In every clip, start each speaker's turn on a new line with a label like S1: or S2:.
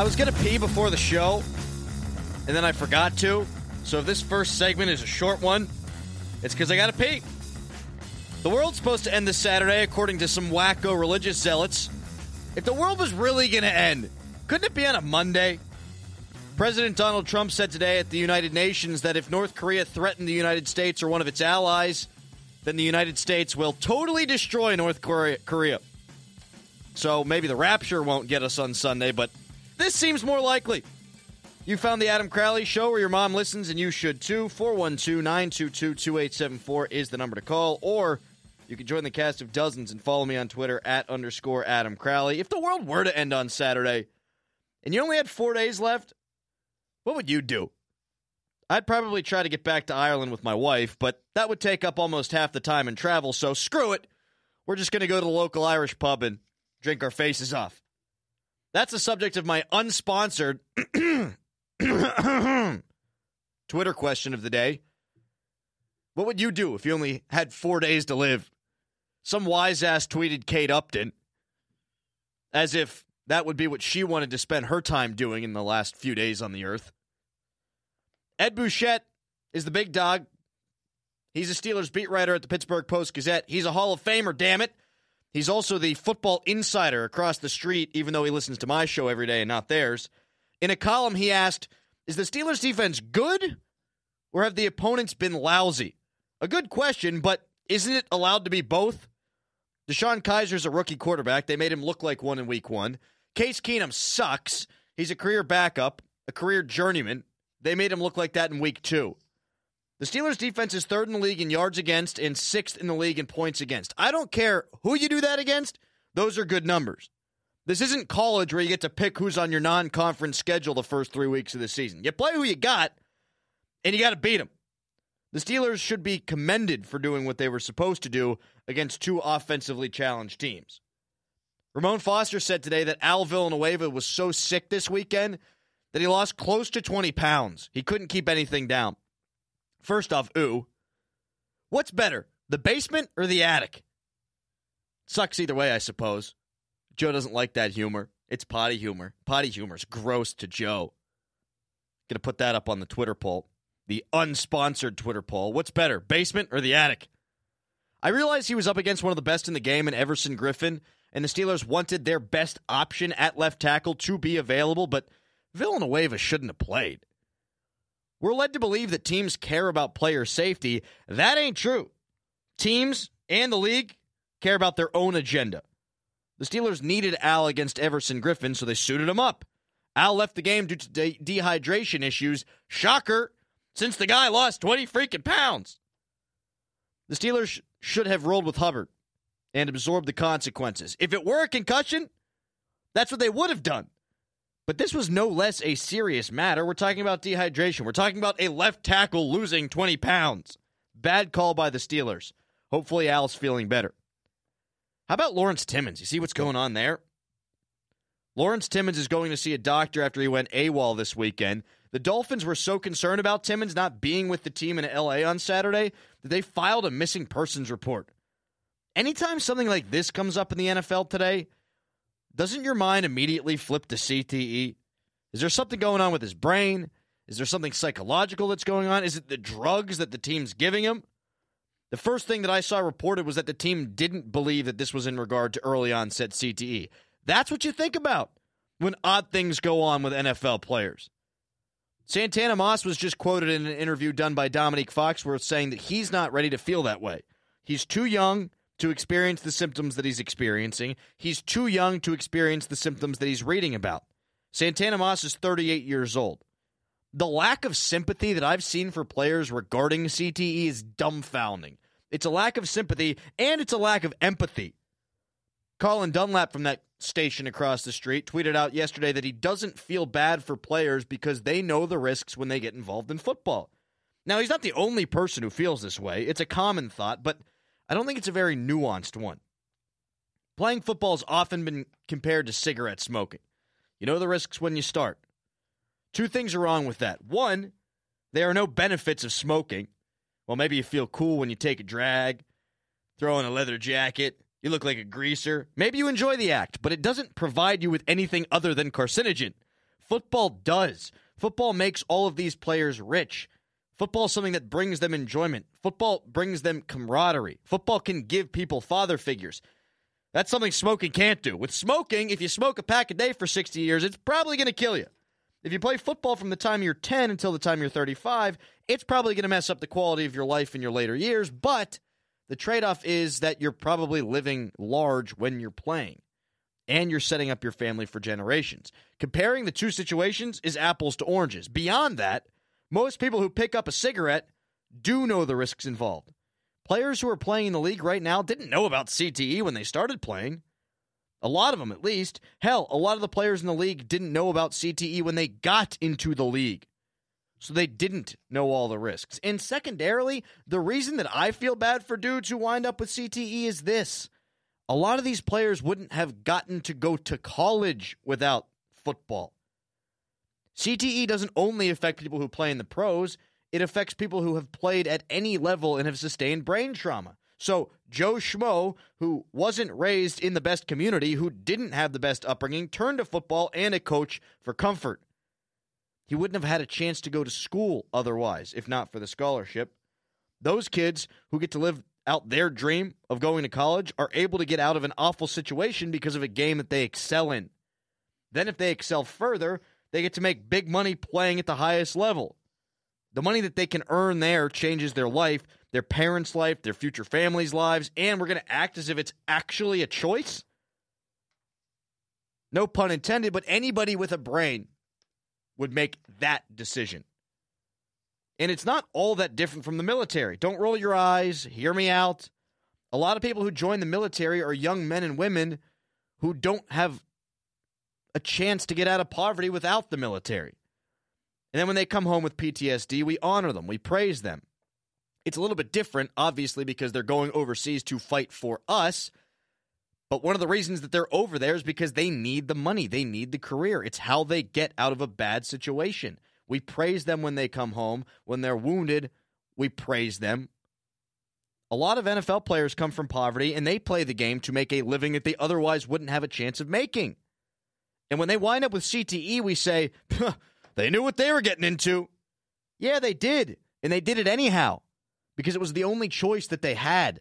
S1: I was going to pee before the show, and then I forgot to. So if this first segment is a short one, it's because I got to pee. The world's supposed to end this Saturday, according to some wacko religious zealots. If the world was really going to end, couldn't it be on a Monday? President Donald Trump said today at the United Nations that if North Korea threatened the United States or one of its allies, then the United States will totally destroy North Korea. So maybe the rapture won't get us on Sunday, but this seems more likely. You found the Adam Crowley Show where your mom listens, and you should too. 412 922 2874 is the number to call, or you can join the cast of dozens and follow me on Twitter at underscore Adam Crowley. If the world were to end on Saturday and you only had four days left, what would you do? I'd probably try to get back to Ireland with my wife, but that would take up almost half the time in travel, so screw it. We're just going to go to the local Irish pub and drink our faces off. That's the subject of my unsponsored Twitter question of the day. What would you do if you only had four days to live? Some wise ass tweeted Kate Upton as if that would be what she wanted to spend her time doing in the last few days on the earth. Ed Bouchette is the big dog. He's a Steelers beat writer at the Pittsburgh Post Gazette. He's a Hall of Famer, damn it. He's also the football insider across the street, even though he listens to my show every day and not theirs. In a column, he asked, Is the Steelers defense good or have the opponents been lousy? A good question, but isn't it allowed to be both? DeShone Kizer's a rookie quarterback. They made him look like one in week one. Case Keenum sucks. He's a career backup, a career journeyman. They made him look like that in week two. The Steelers' defense is third in the league in yards against and sixth in the league in points against. I don't care who you do that against, those are good numbers. This isn't college where you get to pick who's on your non conference schedule the first three weeks of the season. You play who you got, and you got to beat them. The Steelers should be commended for doing what they were supposed to do against two offensively challenged teams. Ramon Foster said today that Al Villanueva was so sick this weekend that he lost close to 20 pounds. He couldn't keep anything down. First off, ooh. What's better, the basement or the attic? Sucks either way, I suppose. Joe doesn't like that humor. It's potty humor. Potty humor is gross to Joe. Gonna put that up on the Twitter poll. The unsponsored Twitter poll. What's better, basement or the attic? I realized he was up against one of the best in the game in Everson Griffen, and the Steelers wanted their best option at left tackle to be available, but Villanueva shouldn't have played. We're led to believe that teams care about player safety. That ain't true. Teams and the league care about their own agenda. The Steelers needed Al against Everson Griffen, so they suited him up. Al left the game due to de- dehydration issues. Shocker, since the guy lost 20 freaking pounds. The Steelers sh- should have rolled with Hubbard and absorbed the consequences. If it were a concussion, that's what they would have done. But this was no less a serious matter. We're talking about dehydration. We're talking about a left tackle losing 20 pounds. Bad call by the Steelers. Hopefully, Al's feeling better. How about Lawrence Timmons? You see what's going on there? Lawrence Timmons is going to see a doctor after he went AWOL this weekend. The Dolphins were so concerned about Timmons not being with the team in LA on Saturday that they filed a missing persons report. Anytime something like this comes up in the NFL today, doesn't your mind immediately flip to CTE? Is there something going on with his brain? Is there something psychological that's going on? Is it the drugs that the team's giving him? The first thing that I saw reported was that the team didn't believe that this was in regard to early onset CTE. That's what you think about when odd things go on with NFL players. Santana Moss was just quoted in an interview done by Dominique Foxworth saying that he's not ready to feel that way. He's too young to experience the symptoms that he's experiencing. He's too young to experience the symptoms that he's reading about. Santana Moss is 38 years old. The lack of sympathy that I've seen for players regarding CTE is dumbfounding. It's a lack of sympathy and it's a lack of empathy. Colin Dunlap from that station across the street tweeted out yesterday that he doesn't feel bad for players because they know the risks when they get involved in football. Now, he's not the only person who feels this way. It's a common thought, but I don't think it's a very nuanced one. Playing football has often been compared to cigarette smoking. You know the risks when you start. Two things are wrong with that. One, there are no benefits of smoking. Well, maybe you feel cool when you take a drag, throw on a leather jacket, you look like a greaser. Maybe you enjoy the act, but it doesn't provide you with anything other than carcinogen. Football does. Football makes all of these players rich. Football is something that brings them enjoyment. Football brings them camaraderie. Football can give people father figures. That's something smoking can't do. With smoking, if you smoke a pack a day for 60 years, it's probably going to kill you. If you play football from the time you're 10 until the time you're 35, it's probably going to mess up the quality of your life in your later years, but the trade off is that you're probably living large when you're playing and you're setting up your family for generations. Comparing the two situations is apples to oranges. Beyond that, most people who pick up a cigarette do know the risks involved. Players who are playing in the league right now didn't know about CTE when they started playing. A lot of them, at least. Hell, a lot of the players in the league didn't know about CTE when they got into the league. So they didn't know all the risks. And secondarily, the reason that I feel bad for dudes who wind up with CTE is this a lot of these players wouldn't have gotten to go to college without football. CTE doesn't only affect people who play in the pros, it affects people who have played at any level and have sustained brain trauma. So, Joe Schmo, who wasn't raised in the best community, who didn't have the best upbringing, turned to football and a coach for comfort. He wouldn't have had a chance to go to school otherwise, if not for the scholarship. Those kids who get to live out their dream of going to college are able to get out of an awful situation because of a game that they excel in. Then, if they excel further, they get to make big money playing at the highest level. The money that they can earn there changes their life, their parents' life, their future families' lives, and we're going to act as if it's actually a choice. No pun intended, but anybody with a brain would make that decision. And it's not all that different from the military. Don't roll your eyes, hear me out. A lot of people who join the military are young men and women who don't have a chance to get out of poverty without the military. And then when they come home with PTSD, we honor them, we praise them. It's a little bit different, obviously, because they're going overseas to fight for us. But one of the reasons that they're over there is because they need the money, they need the career. It's how they get out of a bad situation. We praise them when they come home. When they're wounded, we praise them. A lot of NFL players come from poverty and they play the game to make a living that they otherwise wouldn't have a chance of making. And when they wind up with CTE, we say, they knew what they were getting into. Yeah, they did. And they did it anyhow because it was the only choice that they had.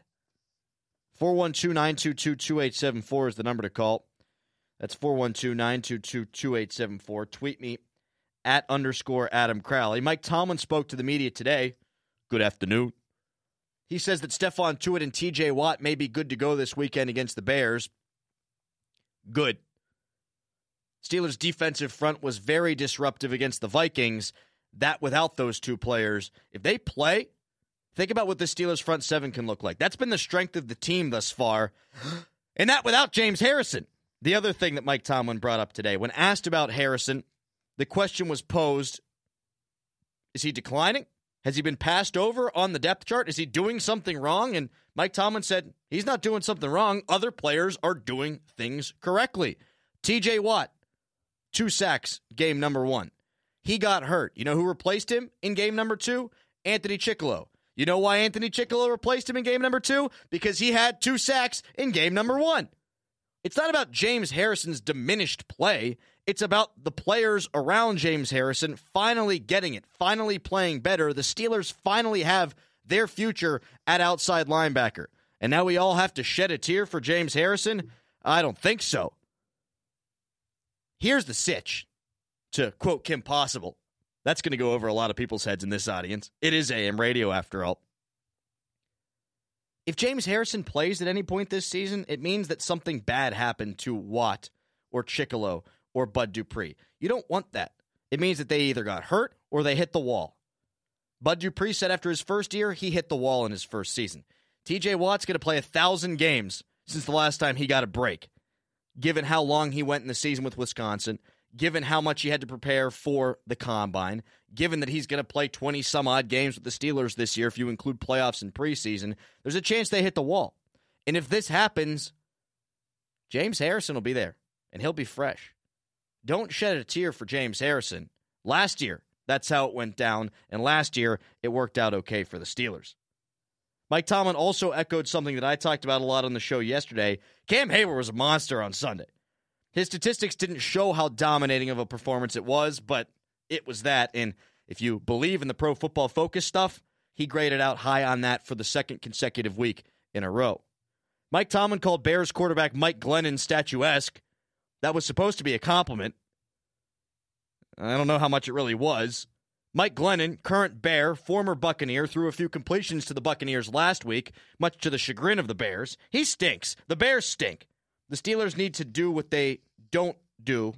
S1: 412 922 2874 is the number to call. That's 412 922 2874. Tweet me at underscore Adam Crowley. Mike Tomlin spoke to the media today. Good afternoon. He says that Stephon Tuitt and TJ Watt may be good to go this weekend against the Bears. Good. Steelers' defensive front was very disruptive against the Vikings. That without those two players, if they play, think about what the Steelers' front seven can look like. That's been the strength of the team thus far. And that without James Harrison. The other thing that Mike Tomlin brought up today, when asked about Harrison, the question was posed Is he declining? Has he been passed over on the depth chart? Is he doing something wrong? And Mike Tomlin said he's not doing something wrong. Other players are doing things correctly. TJ Watt, two sacks, game number one. He got hurt. You know who replaced him in game number two? Anthony Chickillo. You know why Anthony Chickillo replaced him in game number two? Because he had two sacks in game number one. It's not about James Harrison's diminished play. It's about the players around James Harrison finally getting it, finally playing better. The Steelers finally have their future at outside linebacker. And now we all have to shed a tear for James Harrison? I don't think so. Here's the sitch, to quote Kim Possible. That's going to go over a lot of people's heads in this audience. It is AM radio, after all. If James Harrison plays at any point this season, it means that something bad happened to Watt or Chickillo or Bud Dupree. You don't want that. It means that they either got hurt or they hit the wall. Bud Dupree said after his first year, he hit the wall in his first season. TJ Watt's going to play a thousand games since the last time he got a break given how long he went in the season with Wisconsin, given how much he had to prepare for the combine, given that he's going to play 20 some odd games with the Steelers this year, if you include playoffs and preseason, there's a chance they hit the wall. And if this happens, James Harrison will be there and he'll be fresh. Don't shed a tear for James Harrison. Last year, that's how it went down. And last year, it worked out okay for the Steelers. Mike Tomlin also echoed something that I talked about a lot on the show yesterday. Cam Heyward was a monster on Sunday. His statistics didn't show how dominating of a performance it was, but it was that. And if you believe in the pro football focus stuff, he graded out high on that for the second consecutive week in a row. Mike Tomlin called Bears quarterback Mike Glennon statuesque. That was supposed to be a compliment. I don't know how much it really was. Mike Glennon, current Bear, former Buccaneer, threw a few completions to the Buccaneers last week, much to the chagrin of the Bears. He stinks. The Bears stink. The Steelers need to do what they don't do,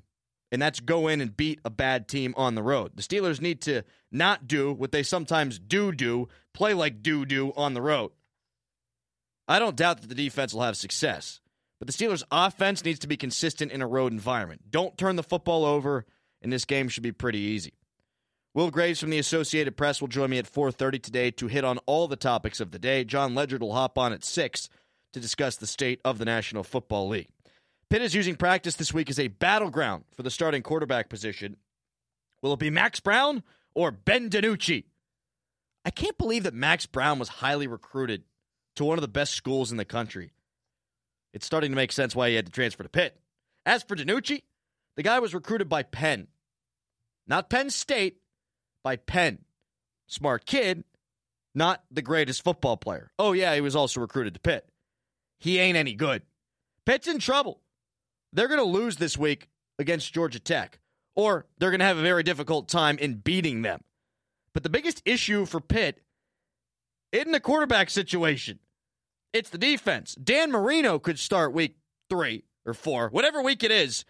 S1: and that's go in and beat a bad team on the road. The Steelers need to not do what they sometimes do do, play like do do on the road. I don't doubt that the defense will have success, but the Steelers' offense needs to be consistent in a road environment. Don't turn the football over, and this game should be pretty easy. Will Graves from the Associated Press will join me at 4:30 today to hit on all the topics of the day. John Ledger will hop on at 6 to discuss the state of the National Football League. Pitt is using practice this week as a battleground for the starting quarterback position. Will it be Max Brown or Ben DiNucci? I can't believe that Max Brown was highly recruited to one of the best schools in the country. It's starting to make sense why he had to transfer to Pitt. As for DiNucci, the guy was recruited by Penn. Not Penn State, by Penn. Smart kid, not the greatest football player. Oh, yeah, he was also recruited to Pitt. He ain't any good. Pitt's in trouble. They're going to lose this week against Georgia Tech, or they're going to have a very difficult time in beating them. But the biggest issue for Pitt isn't the quarterback situation, it's the defense. Dan Marino could start week three or four, whatever week it is,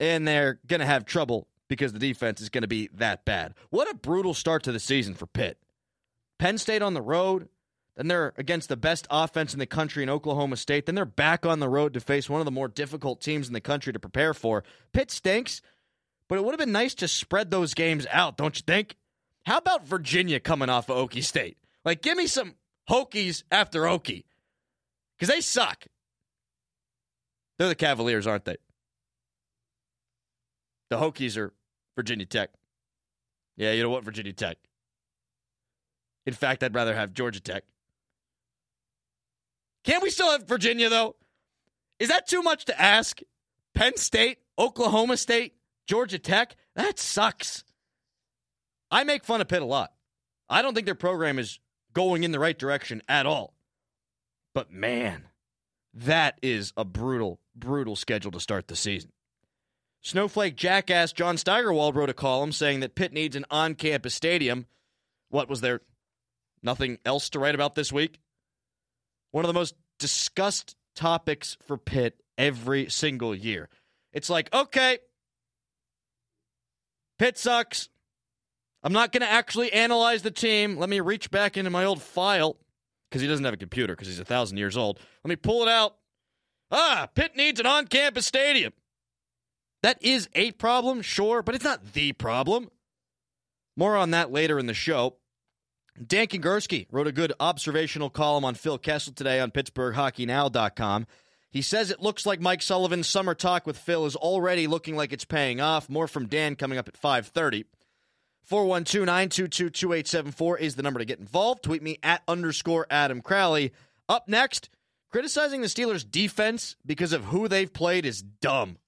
S1: and they're going to have trouble because the defense is going to be that bad. What a brutal start to the season for Pitt. Penn State on the road, then they're against the best offense in the country in Oklahoma State. Then they're back on the road to face one of the more difficult teams in the country to prepare for. Pitt stinks, but it would have been nice to spread those games out, don't you think? How about Virginia coming off of Okie State? Like, give me some Hokies after Okie, because they suck. They're the Cavaliers, aren't they? The Hokies are Virginia Tech. Yeah, you know what, Virginia Tech. In fact, I'd rather have Georgia Tech. Can't we still have Virginia, though? Is that too much to ask? Penn State, Oklahoma State, Georgia Tech? That sucks. I make fun of Pitt a lot. I don't think their program is going in the right direction at all. But man, that is a brutal, brutal schedule to start the season. Snowflake jackass John Steigerwald wrote a column saying that Pitt needs an on campus stadium. What was there? Nothing else to write about this week? One of the most discussed topics for Pitt every single year. It's like, okay, Pitt sucks. I'm not going to actually analyze the team. Let me reach back into my old file because he doesn't have a computer because he's a thousand years old. Let me pull it out. Ah, Pitt needs an on campus stadium. That is a problem, sure, but it's not the problem. More on that later in the show. Dan Kingerski wrote a good observational column on Phil Kessel today on PittsburghHockeyNow.com. He says it looks like Mike Sullivan's summer talk with Phil is already looking like it's paying off. More from Dan coming up at 530. 412-922-2874 is the number to get involved. Tweet me at underscore Adam Crowley. Up next, criticizing the Steelers' defense because of who they've played is dumb.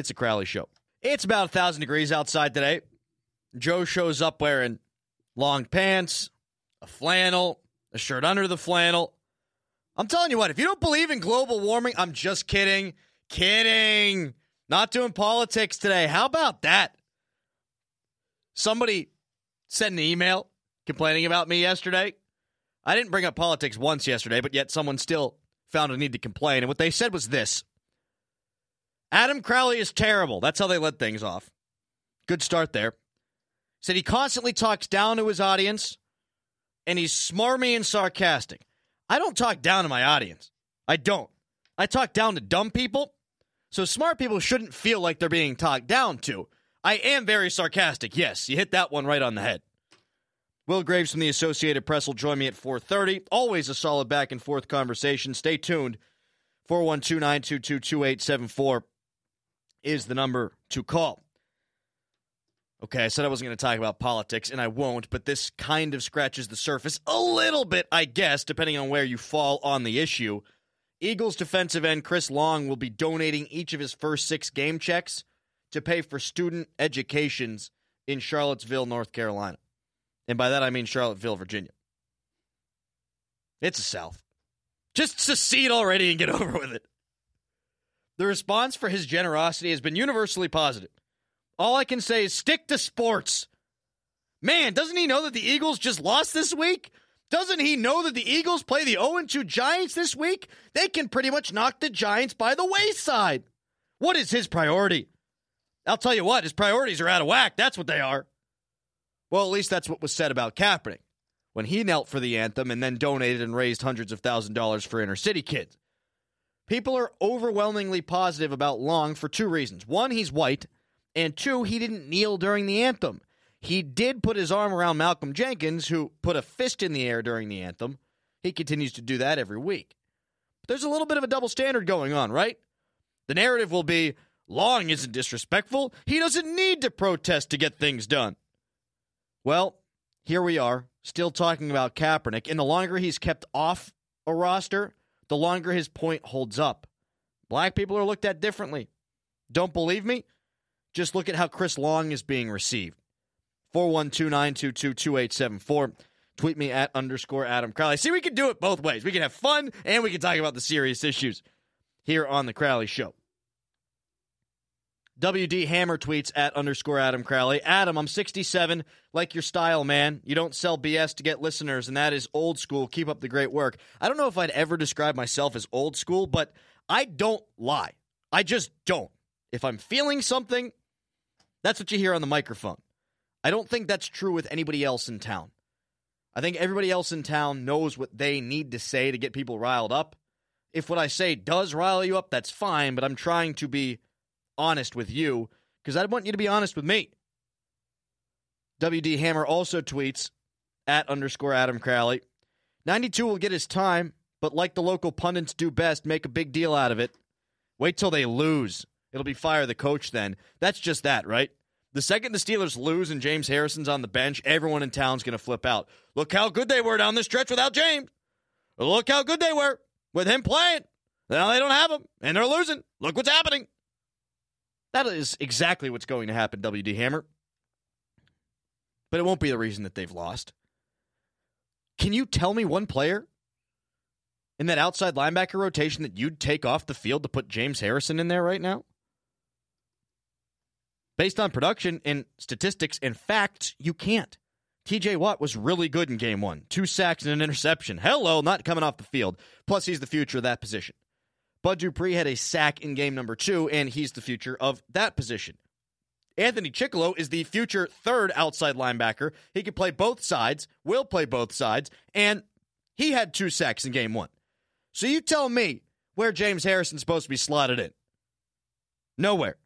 S1: It's a Crowley show. It's about a thousand degrees outside today. Joe shows up wearing long pants, a flannel, a shirt under the flannel. I'm telling you what, if you don't believe in global warming, I'm just kidding. Kidding. Not doing politics today. How about that? Somebody sent an email complaining about me yesterday. I didn't bring up politics once yesterday, but yet someone still found a need to complain. And what they said was this Adam Crowley is terrible. That's how they led things off. Good start there. Said he constantly talks down to his audience and he's smarmy and sarcastic. I don't talk down to my audience. I don't. I talk down to dumb people. So smart people shouldn't feel like they're being talked down to. I am very sarcastic. Yes, you hit that one right on the head. Will Graves from the Associated Press will join me at 4:30. Always a solid back and forth conversation. Stay tuned. 412-922-2874 is the number to call. Okay, I said I wasn't going to talk about politics, and I won't, but this kind of scratches the surface a little bit, I guess, depending on where you fall on the issue. Eagles defensive end Chris Long will be donating each of his first six game checks to pay for student educations in Charlottesville, North Carolina. And by that I mean Charlottesville, Virginia. It's a South. Just secede already and get over with it. The response for his generosity has been universally positive. All I can say is stick to sports. Man, doesn't he know that the Eagles just lost this week? Doesn't he know that the Eagles play the 0 2 Giants this week? They can pretty much knock the Giants by the wayside. What is his priority? I'll tell you what, his priorities are out of whack. That's what they are. Well, at least that's what was said about Kaepernick when he knelt for the anthem and then donated and raised hundreds of thousand dollars for inner city kids. People are overwhelmingly positive about Long for two reasons. One, he's white, and two, he didn't kneel during the anthem. He did put his arm around Malcolm Jenkins, who put a fist in the air during the anthem. He continues to do that every week. But there's a little bit of a double standard going on, right? The narrative will be Long isn't disrespectful. He doesn't need to protest to get things done. Well, here we are, still talking about Kaepernick, and the longer he's kept off a roster, the longer his point holds up. Black people are looked at differently. Don't believe me? Just look at how Chris Long is being received. 412 922 2874. Tweet me at underscore Adam Crowley. See, we can do it both ways. We can have fun and we can talk about the serious issues here on The Crowley Show. WD Hammer tweets at underscore Adam Crowley. Adam, I'm 67. Like your style, man. You don't sell BS to get listeners, and that is old school. Keep up the great work. I don't know if I'd ever describe myself as old school, but I don't lie. I just don't. If I'm feeling something, that's what you hear on the microphone. I don't think that's true with anybody else in town. I think everybody else in town knows what they need to say to get people riled up. If what I say does rile you up, that's fine, but I'm trying to be honest with you because I want you to be honest with me. WD Hammer also tweets at underscore Adam Crowley 92 will get his time, but like the local pundits do best, make a big deal out of it. Wait till they lose. It'll be fire the coach then. That's just that, right? The second the Steelers lose and James Harrison's on the bench, everyone in town's going to flip out. Look how good they were down the stretch without James. Look how good they were with him playing. Now they don't have him, and they're losing. Look what's happening. That is exactly what's going to happen, WD Hammer. But it won't be the reason that they've lost. Can you tell me one player in that outside linebacker rotation that you'd take off the field to put James Harrison in there right now? Based on production and statistics and facts, you can't. TJ Watt was really good in game one. Two sacks and an interception. Hello, not coming off the field. Plus, he's the future of that position. Bud Dupree had a sack in game number two, and he's the future of that position. Anthony Chickillo is the future third outside linebacker. He can play both sides, will play both sides, and he had two sacks in game one. So you tell me where James Harrison's supposed to be slotted in. Nowhere.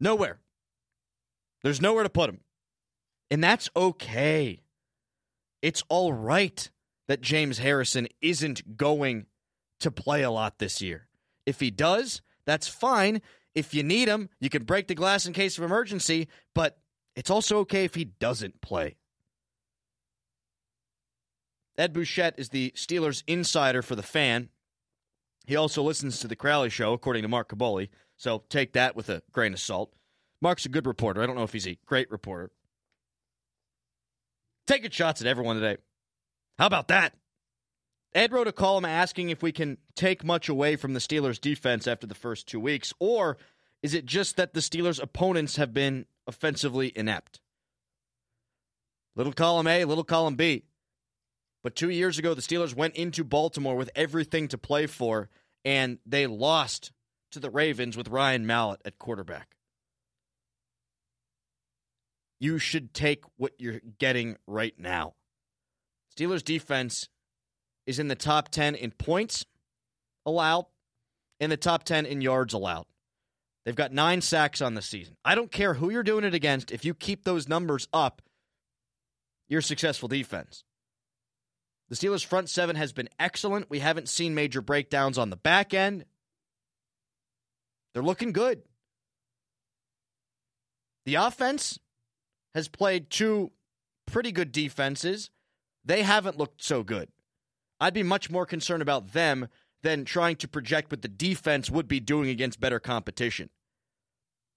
S1: Nowhere. There's nowhere to put him. And that's okay. It's all right that James Harrison isn't going to play a lot this year. If he does, that's fine. If you need him, you can break the glass in case of emergency, but it's also okay if he doesn't play. Ed Bouchette is the Steelers insider for the fan. He also listens to the Crowley show, according to Mark Kaboly. so take that with a grain of salt. Mark's a good reporter. I don't know if he's a great reporter. Taking shots at everyone today. How about that? Ed wrote a column asking if we can take much away from the Steelers' defense after the first two weeks, or is it just that the Steelers' opponents have been offensively inept? Little column A, little column B. But two years ago, the Steelers went into Baltimore with everything to play for, and they lost to the Ravens with Ryan Mallett at quarterback. You should take what you're getting right now. Steelers defense is in the top 10 in points allowed, in the top 10 in yards allowed. They've got nine sacks on the season. I don't care who you're doing it against. If you keep those numbers up, you're successful defense. The Steelers' front seven has been excellent. We haven't seen major breakdowns on the back end. They're looking good. The offense has played two pretty good defenses. They haven't looked so good. I'd be much more concerned about them than trying to project what the defense would be doing against better competition.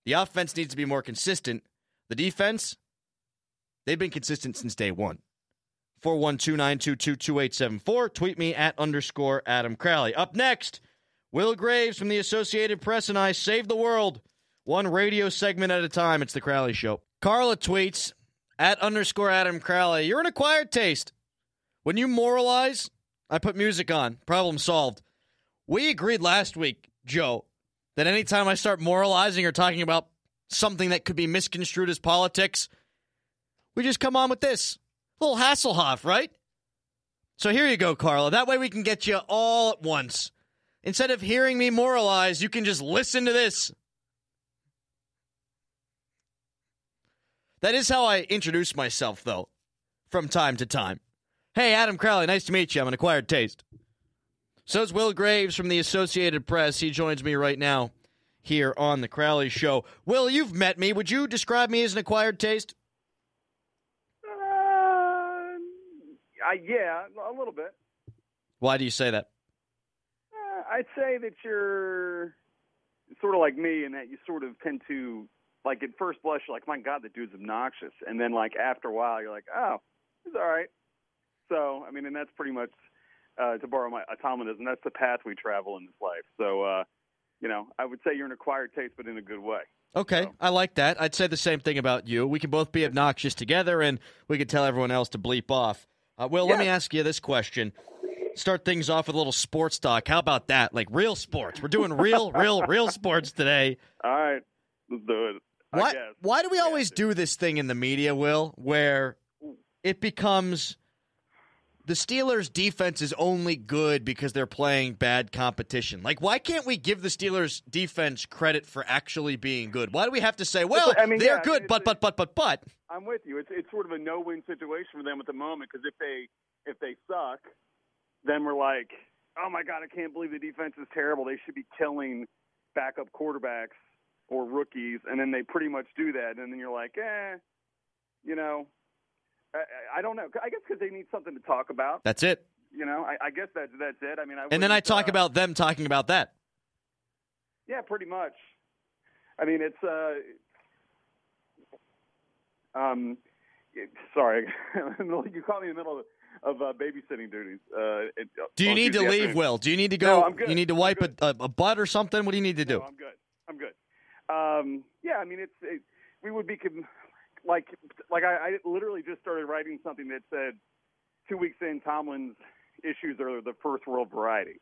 S1: The offense needs to be more consistent. The defense, they've been consistent since day one. 412 Tweet me at underscore Adam Crowley. Up next, Will Graves from the Associated Press and I save the world. One radio segment at a time. It's the Crowley Show. Carla tweets at underscore Adam Crowley. You're an acquired taste. When you moralize, I put music on. Problem solved. We agreed last week, Joe, that anytime I start moralizing or talking about something that could be misconstrued as politics, we just come on with this. A little Hasselhoff, right? So here you go, Carla. That way we can get you all at once. Instead of hearing me moralize, you can just listen to this. That is how I introduce myself, though, from time to time. Hey, Adam Crowley, nice to meet you. I'm an acquired taste. So is Will Graves from the Associated Press. He joins me right now here on the Crowley Show. Will, you've met me. Would you describe me as an acquired taste?
S2: Uh, yeah, a little bit.
S1: Why do you say that?
S2: Uh, I'd say that you're sort of like me in that you sort of tend to, like, at first blush, you're like, my God, the dude's obnoxious. And then, like, after a while, you're like, oh, he's all right. So, I mean, and that's pretty much, uh, to borrow my a Tomlinism, that's the path we travel in this life. So, uh, you know, I would say you're an acquired taste, but in a good way.
S1: Okay,
S2: So-
S1: I like that. I'd say the same thing about you. We can both be obnoxious together, and we can tell everyone else to bleep off. Uh, Will, let me ask you this question. Start things off with a little sports talk. How about that? Like real sports. We're doing real, real, real sports today.
S2: All right, let's do it.
S1: Why, why do we always do this thing in the media, Will, where it becomes the Steelers' defense is only good because they're playing bad competition? Like, why can't we give the Steelers' defense credit for actually being good? Why do we have to say, well,
S2: I mean,
S1: they're
S2: yeah,
S1: good, but, but, but, but, but?
S2: I'm with you. It's it's sort of a no-win situation for them at the moment because if they if they suck, then we're like, oh my god, I can't believe the defense is terrible. They should be killing backup quarterbacks or rookies, and then they pretty much do that, and then you're like, eh, you know, I, I- don't know. I guess because they need something to talk about.
S1: That's it.
S2: You know, I, I guess that's that's it. I mean, I
S1: And then I talk
S2: uh,
S1: about them talking about that.
S2: Yeah, pretty much. I mean, it's uh, um, it- sorry, you caught me in the middle of, of uh, babysitting duties. Uh, it,
S1: Do you need to leave,
S2: afternoon.
S1: Will? Do you need to go?
S2: No, I'm good.
S1: You need to wipe a, a, a butt or something? What do you need to do?
S2: No, I'm good. I'm good. Um, yeah, I mean, it's it, we would be com- like like I, I literally just started writing something that said two weeks in, Tomlin's issues are the first world variety.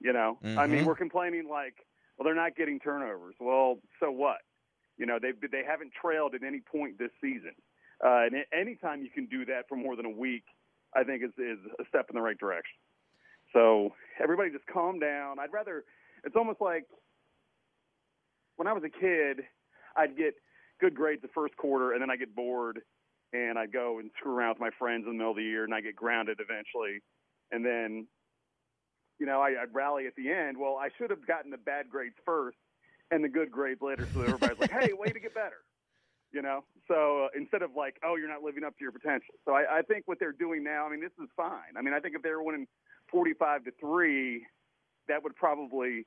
S2: You know, I mean,
S1: Mhm.
S2: we're complaining like, well, they're not getting turnovers. Well, so what? You know, they they haven't trailed at any point this season. Uh, and a- anytime you can do that for more than a week, I think is is a step in the right direction. So everybody just calm down. I'd rather. It's almost like when I was a kid, I'd get good grades the first quarter, and then I get bored, and I'd go and screw around with my friends in the middle of the year, and I get grounded eventually, and then, you know, I, I'd rally at the end. Well, I should have gotten the bad grades first and the good grades later, so everybody's like, "Hey, way to get better." You know, so uh, instead of like, "Oh, you're not living up to your potential," so I, I think what they're doing now. I mean, this is fine. I mean, I think if they were winning forty-five to three, that would probably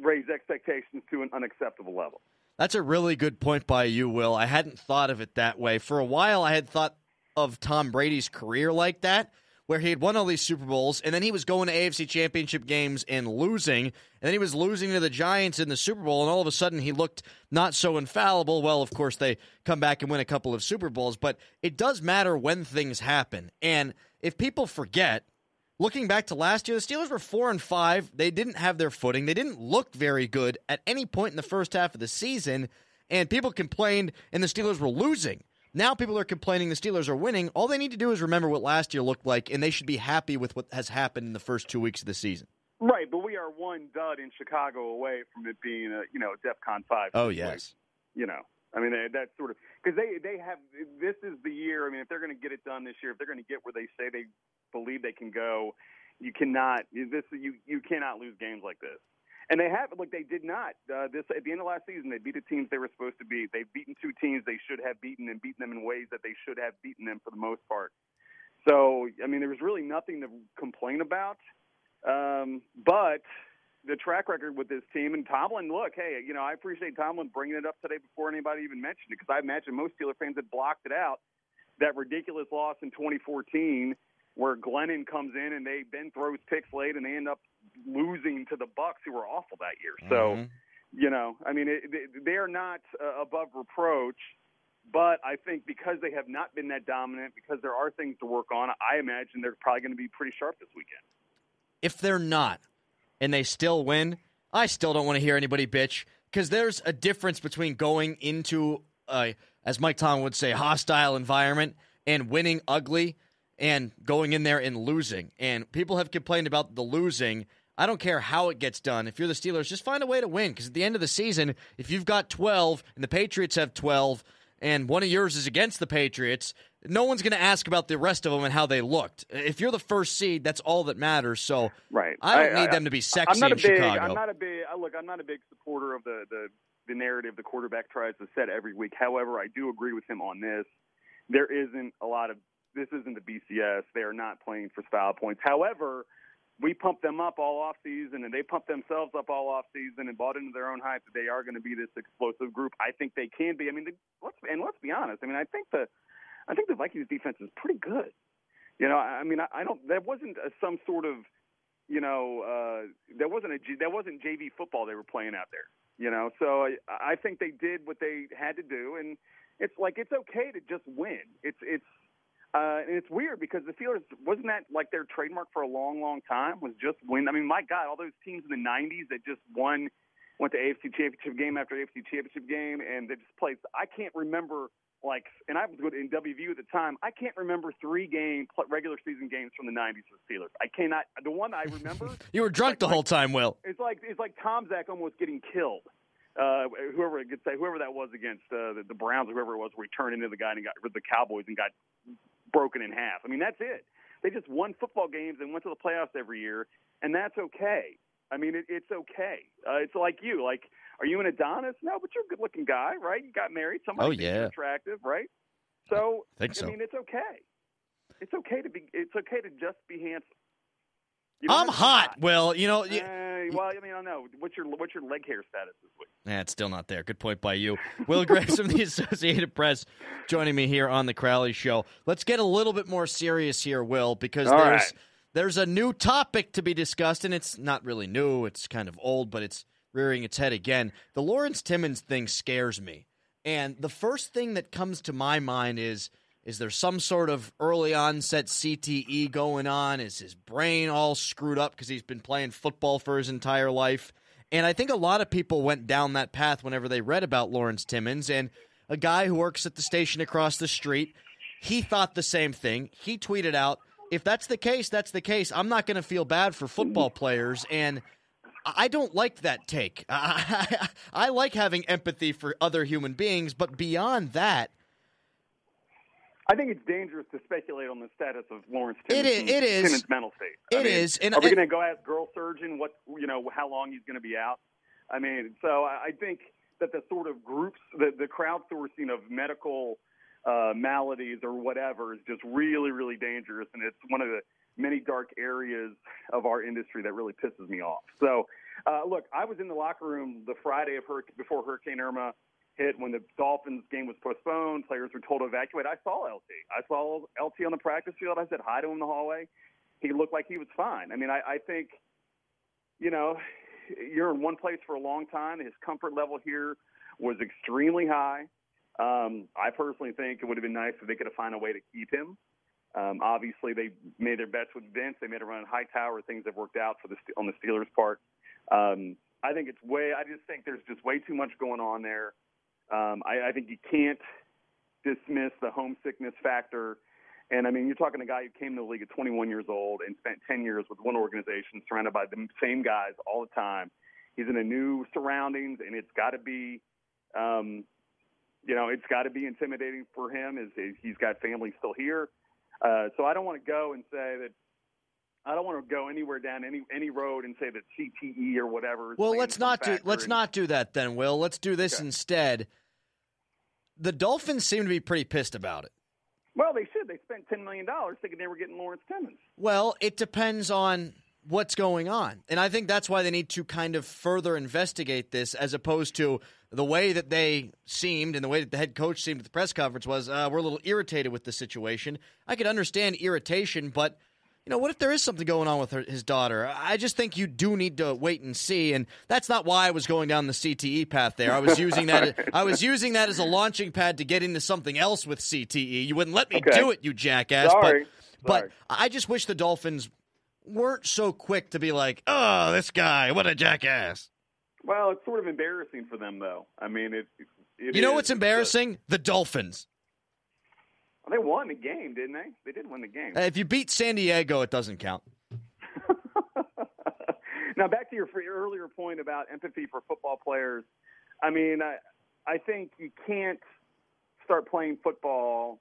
S2: raise expectations to an unacceptable level.
S1: That's a really good point by you, Will. I hadn't thought of it that way. For a while, I had thought of Tom Brady's career like that, where he had won all these Super Bowls, and then he was going to AFC championship games and losing, and then he was losing to the Giants in the Super Bowl, and all of a sudden he looked not so infallible. Well, of course, they come back and win a couple of Super Bowls, but it does matter when things happen. And if people forget, looking back to last year, the Steelers were four and five. They didn't have their footing. They didn't look very good at any point in the first half of the season. And people complained, and the Steelers were losing. Now people are complaining the Steelers are winning. All they need to do is remember what last year looked like, and they should be happy with what has happened in the first two weeks of the season.
S2: Right, but we are one dud in Chicago away from it being a you know DefCon five.
S1: Oh yes,
S2: you know. I mean, that's sort of because they they have this is the year. I mean, if they're going to get it done this year, if they're going to get where they say they believe they can go, you cannot this you you cannot lose games like this. And they have like they did not uh, this at the end of last season. They beat the teams they were supposed to beat. They've beaten two teams they should have beaten and beaten them in ways that they should have beaten them for the most part. So I mean, there was really nothing to complain about. Um, but the track record with this team and Tomlin, look, hey, you know, I appreciate Tomlin bringing it up today before anybody even mentioned it because I imagine most Steeler fans had blocked it out. That ridiculous loss in 2014 where Glennon comes in and they Ben throws picks late and they end up losing to the Bucs who were awful that year.
S1: Mm-hmm.
S2: So, you know, I mean, it, they are not uh, above reproach. But I think because they have not been that dominant, because there are things to work on, I imagine they're probably going to be pretty sharp this weekend.
S1: If they're not, and they still win, I still don't want to hear anybody bitch because there's a difference between going into a, as Mike Tomlin would say, hostile environment and winning ugly and going in there and losing. And people have complained about the losing. I don't care how it gets done. If you're the Steelers, just find a way to win because at the end of the season, if you've got 12 and the Patriots have 12 and one of yours is against the Patriots, no one's going to ask about the rest of them and how they looked. If you're the first seed, that's all that matters. So
S2: right.
S1: I don't I, need I, them to be sexy
S2: I'm not
S1: in
S2: a big,
S1: Chicago.
S2: I'm not a big look. I'm not a big supporter of the, the the narrative the quarterback tries to set every week. However, I do agree with him on this. There isn't a lot of this isn't the BCS. They are not playing for style points. However, we pumped them up all off season and they pumped themselves up all off season and bought into their own hype that they are going to be this explosive group. I think they can be. I mean, let's and let's be honest. I mean, I think the I think the Vikings defense is pretty good. You know, I mean, I, I don't. That wasn't a, some sort of, you know, uh, that wasn't a that wasn't JV football they were playing out there. You know, so I, I think they did what they had to do, and it's like it's okay to just win. It's it's uh, and it's weird because the Steelers wasn't that like their trademark for a long, long time was just win. I mean, my God, all those teams in the '90s that just won, went to AFC Championship game after AFC Championship game, and they just played. I can't remember like, and I was good in WVU at the time. I can't remember three game regular season games from the '90s for the Steelers. I cannot. The one I remember.
S1: you were drunk
S2: like,
S1: the whole time, Will.
S2: It's like it's like Tom Zach almost getting killed. Uh, whoever could say whoever that was against uh, the, the Browns, or whoever it was, where he turned into the guy and got with the Cowboys and got broken in half. I mean, that's it. They just won football games and went to the playoffs every year, and that's okay. I mean, it, it's okay. Uh, it's like you. Like, are you an Adonis? No, but you're a good-looking guy, right? You got married. Somebody
S1: oh, yeah.
S2: attractive, right? So,
S1: I, think so.
S2: I mean, it's okay. It's okay to be. It's okay to just be handsome.
S1: I'm hot. hot. Well, you know. You,
S2: uh, well, I mean, I don't know. What's your what's your leg hair status this week?
S1: Yeah, it's still not there. Good point by you, Will Graves from the Associated Press, joining me here on the Crowley Show. Let's get a little bit more serious here, Will, because
S2: All
S1: there's
S2: right.
S1: there's a new topic to be discussed, and it's not really new. It's kind of old, but it's rearing its head again. The Lawrence Timmons thing scares me, and the first thing that comes to my mind is is there some sort of early onset CTE going on? Is his brain all screwed up because he's been playing football for his entire life? And I think a lot of people went down that path whenever they read about Lawrence Timmons and a guy who works at the station across the street. He thought the same thing. He tweeted out, if that's the case, that's the case. I'm not going to feel bad for football players. And I don't like that take. I, I like having empathy for other human beings, but beyond that,
S2: I think it's dangerous to speculate on the status of Lawrence Timmons,
S1: it is, it is.
S2: Timmons' mental state.
S1: It
S2: mean,
S1: is. And,
S2: are we going to go ask girl surgeon what you know how long he's going to be out? I mean, so I think that the sort of groups, the, the crowdsourcing of medical uh, maladies or whatever is just really, really dangerous, and it's one of the many dark areas of our industry that really pisses me off. So, uh, look, I was in the locker room the Friday of before Hurricane Irma hit when the Dolphins game was postponed. Players were told to evacuate. I saw LT. I saw LT on the practice field. I said hi to him in the hallway. He looked like he was fine. I mean, I, I think, you know, you're in one place for a long time. His comfort level here was extremely high. Um, I personally think it would have been nice if they could have found a way to keep him. Um, obviously, they made their bets with Vince. They made a run at Hightower. Things have worked out for the on the Steelers' part. Um, I think it's way. I just think there's just way too much going on there. Um, I, I think you can't dismiss the homesickness factor. And I mean, you're talking a guy who came to the league at 21 years old and spent 10 years with one organization, surrounded by the same guys all the time. He's in a new surroundings, and it's got to be, um, you know, it's got to be intimidating for him. Is he's got family still here? Uh, so I don't want to go and say that I don't want to go anywhere down any any road and say that CTE or whatever.
S1: Well, let's not do let's
S2: and,
S1: not do that then, Will. Let's do this
S2: okay.
S1: instead. The Dolphins seem to be pretty pissed about it.
S2: Well, they should. They spent ten million dollars thinking they were getting Lawrence Timmons.
S1: Well, it depends on what's going on. And I think that's why they need to kind of further investigate this as opposed to the way that they seemed and the way that the head coach seemed at the press conference was uh, we're a little irritated with the situation. I could understand irritation, but you know, what if there is something going on with her, his daughter? I just think you do need to wait and see, and that's not why I was going down the CTE path. There, I was using that. I was using that as a launching pad to get into something else with CTE. You wouldn't let me
S2: Okay.
S1: do it, you jackass.
S2: Sorry.
S1: But,
S2: Sorry.
S1: but I just wish the Dolphins weren't so quick to be like, "Oh, this guy, what a jackass."
S2: Well, it's sort of embarrassing for them, though. I mean, it. it
S1: You know
S2: is.
S1: what's embarrassing? The Dolphins.
S2: They won the game, didn't they? They did win the game.
S1: Uh, If you beat San Diego, it doesn't count.
S2: now back to your, your earlier point about empathy for football players. I mean, I I think you can't start playing football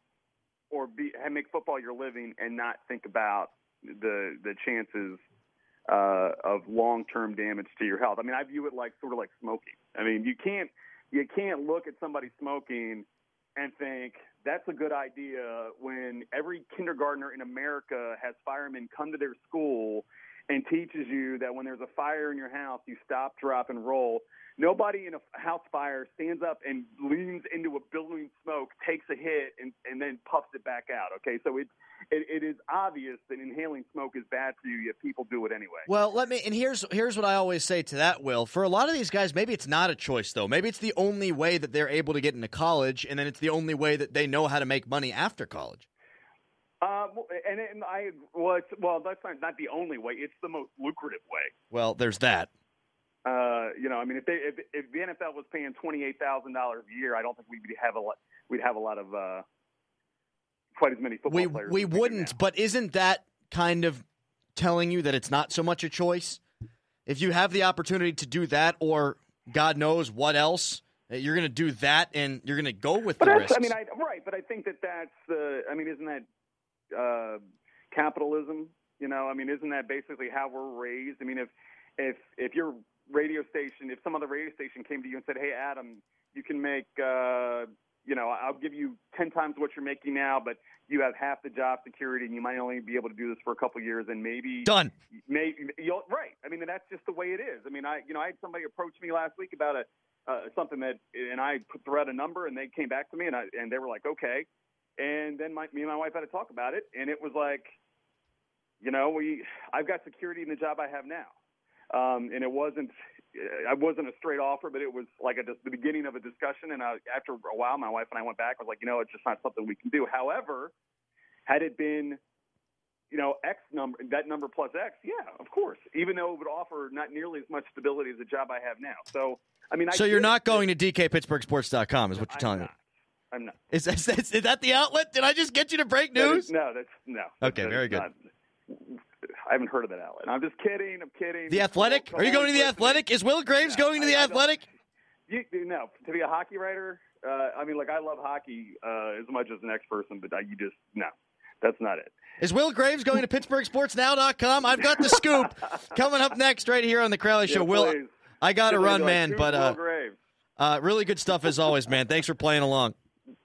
S2: or be and make football your living and not think about the the chances uh, of long term damage to your health. I mean, I view it like sort of like smoking. I mean, you can't you can't look at somebody smoking and think that's a good idea when every kindergartner in America has firemen come to their school and teaches you that when there's a fire in your house, you stop, drop, and roll. Nobody in a house fire stands up and leans into a billowing smoke, takes a hit, and, and then puffs it back out. Okay, so it, it it is obvious that inhaling smoke is bad for you, yet people do it anyway.
S1: Well, let me and here's here's what I always say to that, Will. For a lot of these guys, maybe it's not a choice though. Maybe it's the only way that they're able to get into college, and then it's the only way that they know how to make money after college.
S2: Uh, and, and I well, it's, well, that's not, not the only way. It's the most lucrative way.
S1: Well, there's that.
S2: Uh, you know, I mean, if they if, if the NFL was paying twenty eight thousand dollars a year, I don't think we'd have a lot. We'd have a lot of uh, quite as many football
S1: We
S2: players.
S1: we wouldn't, but isn't that kind of telling you that it's not so much a choice? If you have the opportunity to do that, or God knows what else, uh, you're going to do that, and you're going to go with
S2: But
S1: the risks.
S2: I mean, I, right. But I think that that's the. I mean, isn't that uh, capitalism? You know, I mean, isn't that basically how we're raised? I mean, if if if your radio station, if some other radio station came to you and said, "Hey, Adam, you can make, uh, you know, I'll give you ten times what you're making now, but you have half the job security, and you might only be able to do this for a couple years, and maybe
S1: Done.
S2: May, you'll, right. I mean, that's just the way it is. I mean, I you know I had somebody approach me last week about a uh, something that, and I put threw out a number, and they came back to me, and I and they were like, okay. And then my, me and my wife had to talk about it, and it was like, you know, we I've got security in the job I have now, um, and it wasn't. I wasn't a straight offer, but it was like a, the beginning of a discussion. And I, after a while, my wife and I went back. I was like, you know, it's just not something we can do. However, had it been you know, X number, that number plus X, yeah, of course. Even though it would offer not nearly as much stability as the job I have now. So, I mean, I
S1: So you're not going to DKPittsburghsports.com, is what you're telling me.
S2: I'm not.
S1: Is that, is, that the outlet? Did I just get you to break news?
S2: is- no, that's no.
S1: Okay,
S2: That
S1: very good.
S2: not- I haven't heard of that outlet. I'm just kidding. I'm kidding.
S1: The Athletic? Are you going to the Athletic? Is Will Graves
S2: No,
S1: going to the
S2: I- I
S1: Athletic?
S2: You, you know, to be a hockey writer, uh, I mean, like I love hockey uh, as much as the next person, but I, you just no, that's not it.
S1: Is Will Graves going to PittsburghSportsNow.com? I've got the scoop coming up next right here on the Crowley Show.
S2: Yeah,
S1: Will,
S2: please.
S1: I got to run,
S2: like,
S1: man,
S2: "Who's
S1: but
S2: Will
S1: uh,
S2: Graves?"
S1: uh, really good stuff as always, man. Thanks for playing along.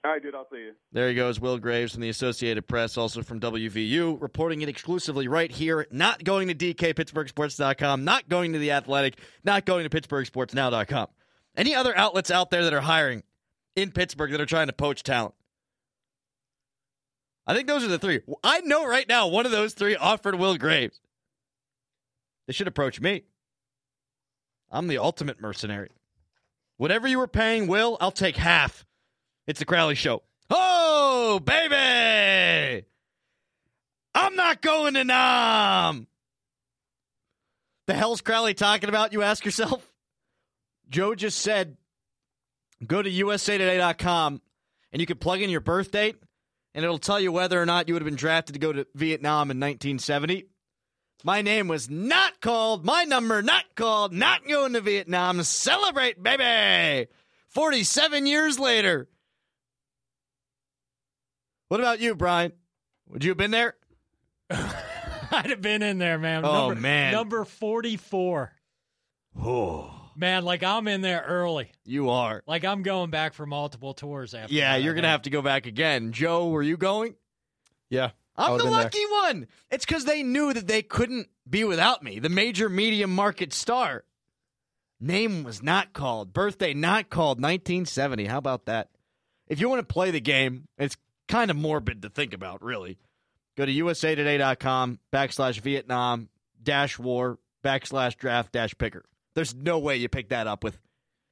S2: All right, dude. I'll see you.
S1: There he goes, Will Graves from the Associated Press, also from WVU, reporting it exclusively right here. Not going to DKPittsburghSports.com, not going to The Athletic, not going to PittsburghSportsNow.com. Any other outlets out there that are hiring in Pittsburgh that are trying to poach talent? I think those are the three. I know right now one of those three offered Will Graves. They should approach me. I'm the ultimate mercenary. Whatever you were paying Will, I'll take half. It's the Crowley Show. Oh, baby! I'm not going to Nam. The hell's Crowley talking about, you ask yourself? Joe just said go to usatoday.com and you can plug in your birth date and it'll tell you whether or not you would have been drafted to go to Vietnam in 1970. My name was not called, my number not called, not going to Vietnam. Celebrate, baby! 47 years later. What about you, Brian? Would you have been there?
S3: I'd have been in there, man.
S1: Oh,
S3: number,
S1: man.
S3: number forty-four.
S1: Oh,
S3: Man, like I'm in there early.
S1: you are.
S3: Like I'm going back for multiple tours after.
S1: Yeah,
S3: that,
S1: you're going to
S3: think.
S1: have to go back again. Joe, were you going?
S4: Yeah. I
S1: I'm the
S4: been there.
S1: lucky one. It's because they knew that they couldn't be without me, the major media market star. Name was not called. Birthday not called. 1970. How about that? If you want to play the game, it's kind of morbid to think about, really. Go to usatoday.com backslash Vietnam dash war backslash draft dash picker. There's no way you pick that up with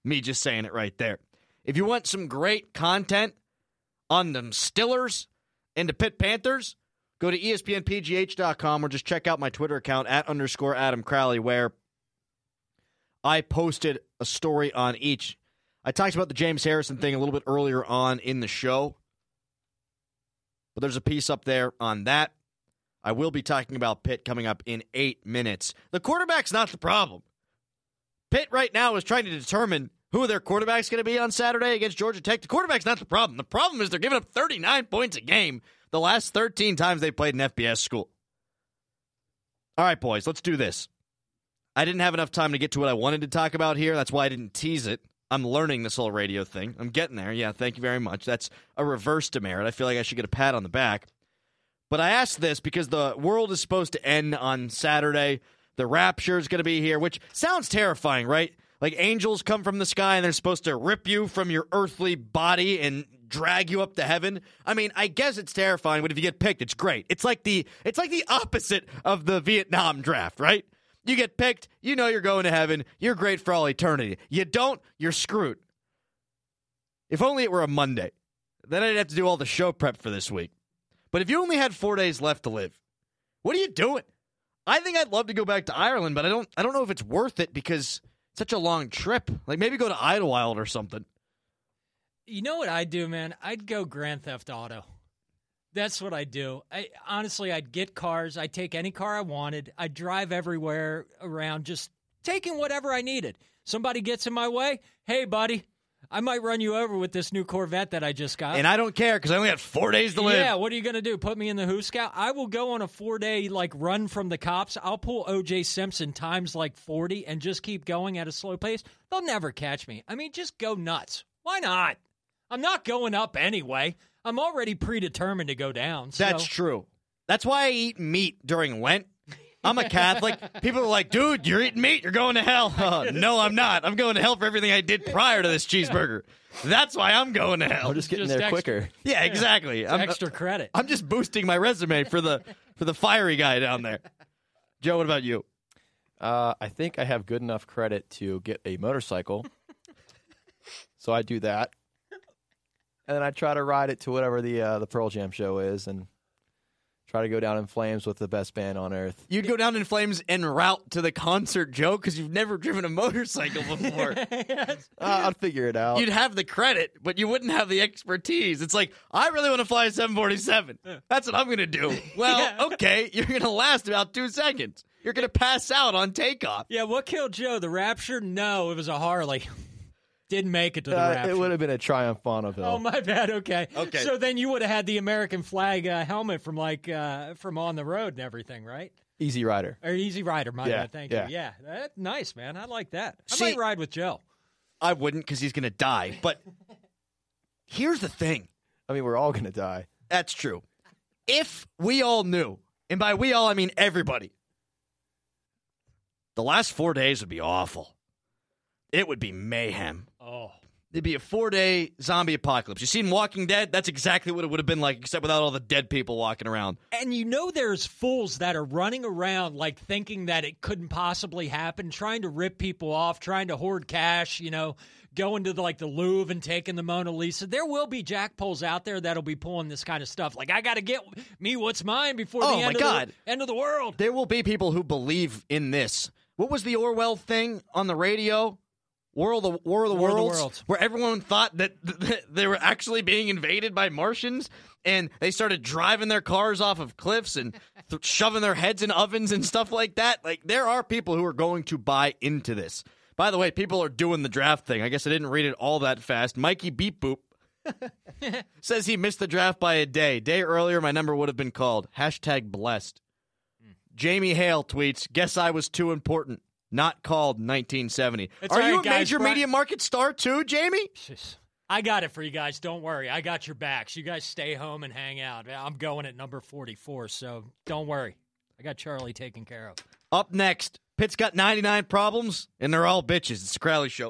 S1: me just saying it right there. If you want some great content on them Stillers and the Pitt Panthers, go to ESPNPGH.com or just check out my Twitter account at underscore Adam Crowley, where I posted a story on each. I talked about the James Harrison thing a little bit earlier on in the show, but there's a piece up there on that. I will be talking about Pitt coming up in eight minutes. The quarterback's not the problem. Pitt right now is trying to determine who their quarterback's going to be on Saturday against Georgia Tech. The quarterback's not the problem. The problem is they're giving up 39 points a game the last 13 times they played in FBS school. All right, boys, let's do this. I didn't have enough time to get to what I wanted to talk about here. That's why I didn't tease it. I'm learning this whole radio thing. I'm getting there. Yeah, thank you very much. That's a reverse demerit. I feel like I should get a pat on the back. But I asked this because the world is supposed to end on Saturday. The rapture is going to be here, which sounds terrifying, right? Like angels come from the sky and they're supposed to rip you from your earthly body and drag you up to heaven. I mean, I guess it's terrifying, but if you get picked, it's great. It's like the it's like the opposite of the Vietnam draft, right? You get picked, you know you're going to heaven. You're great for all eternity. You don't, you're screwed. If only it were a Monday. Then I'd have to do all the show prep for this week. But if you only had 4 days left to live, what are you doing? I think I'd love to go back to Ireland, but I don't I don't know if it's worth it because it's such a long trip. Like maybe go to Idlewild or something.
S3: You know what I'd do, man? I'd go Grand Theft Auto. That's what I do. I honestly, I'd get cars. I'd take any car I wanted. I'd drive everywhere around, just taking whatever I needed. Somebody gets in my way. Hey, buddy, I might run you over with this new Corvette that I just got.
S1: And I don't care because I only got four days to live.
S3: Yeah, what are you going to do? Put me in the Who Scout? I will go on a four day like run from the cops. I'll pull OJ Simpson times like 40 and just keep going at a slow pace. They'll never catch me. I mean, just go nuts. Why not? I'm not going up anyway. I'm already predetermined to go down. So.
S1: That's true. That's why I eat meat during Lent. I'm a Catholic. People are like, dude, you're eating meat. You're going to hell. Oh, no, I'm not. I'm going to hell for everything I did prior to this cheeseburger. That's why I'm going to hell.
S4: We're just getting
S3: Just
S4: there
S3: extra.
S4: quicker.
S1: yeah, exactly. I'm,
S3: extra credit.
S1: I'm just boosting my resume for the for the fiery guy down there. Joe, what about you?
S4: Uh, I think I have good enough credit to get a motorcycle, so I do that, and then I try to ride it to whatever the uh, the Pearl Jam show is, and try to go down in flames with the best band on earth.
S1: You'd go down in flames en route to the concert, Joe, because you've never driven a motorcycle before.
S4: Uh, I'll figure it out.
S1: You'd have the credit, but you wouldn't have the expertise. It's like, I really want to fly a 747. That's what I'm going to do. Well, okay, you're going to last about two seconds. You're going to pass out on takeoff.
S3: yeah, what killed Joe? The Rapture? No, it was a Harley. Didn't make it to the
S4: Uh,
S3: Rapture.
S4: it would have been a Triumph Bonneville.
S3: Oh my bad. Okay.
S1: Okay.
S3: So then you would have had the American flag uh, helmet from like uh, from on the road and everything, right?
S4: Easy Rider.
S3: Or Easy Rider. My
S4: Yeah,
S3: bad. Thank
S4: yeah.
S3: you. Yeah. That, nice, man. I like that. I
S1: See-
S3: might ride with Joe.
S1: I wouldn't because he's going to die. But here's the thing
S4: I mean, we're all gonna die.
S1: that's true. If we all knew, and by we all, I mean everybody, the last four days would be awful. It would be mayhem.
S3: Oh.
S1: It'd be a four day zombie apocalypse. You seen Walking Dead? That's exactly what it would have been like, except without all the dead people walking around.
S3: And you know there's fools that are running around like thinking that it couldn't possibly happen, trying to rip people off, trying to hoard cash, you know, going to the, like the Louvre and taking the Mona Lisa. There will be jackpoles out there that'll be pulling this kind of stuff. Like I got to get me what's mine before
S1: Oh,
S3: the
S1: my
S3: end of
S1: God.
S3: the end of the world.
S1: There will be people who believe in this. What was the Orwell thing on the radio? War of the War of the,
S3: War of the
S1: Worlds,
S3: Worlds.
S1: where everyone thought that th- they were actually being invaded by Martians, and they started driving their cars off of cliffs and th- shoving their heads in ovens and stuff like that. Like there are people who are going to buy into this. By the way, people are doing the draft thing. I guess I didn't read it all that fast. Mikey Beep Boop says he missed the draft by a day. Day earlier, my number would have been called. Hashtag blessed. Hmm. Jamie Hale tweets, Guess I was too important. Not called 1970.
S3: It's
S1: Are
S3: all
S1: you
S3: right,
S1: a
S3: guys.
S1: major
S3: Bri-
S1: media market star too, Jamie?
S3: Jeez. I got it for you guys. Don't worry. I got your backs. You guys stay home and hang out. I'm going at number 44, so don't worry. I got Charlie taken care of.
S1: Up next, Pitt's got 99 problems, and they're all bitches. It's the Crowley Show.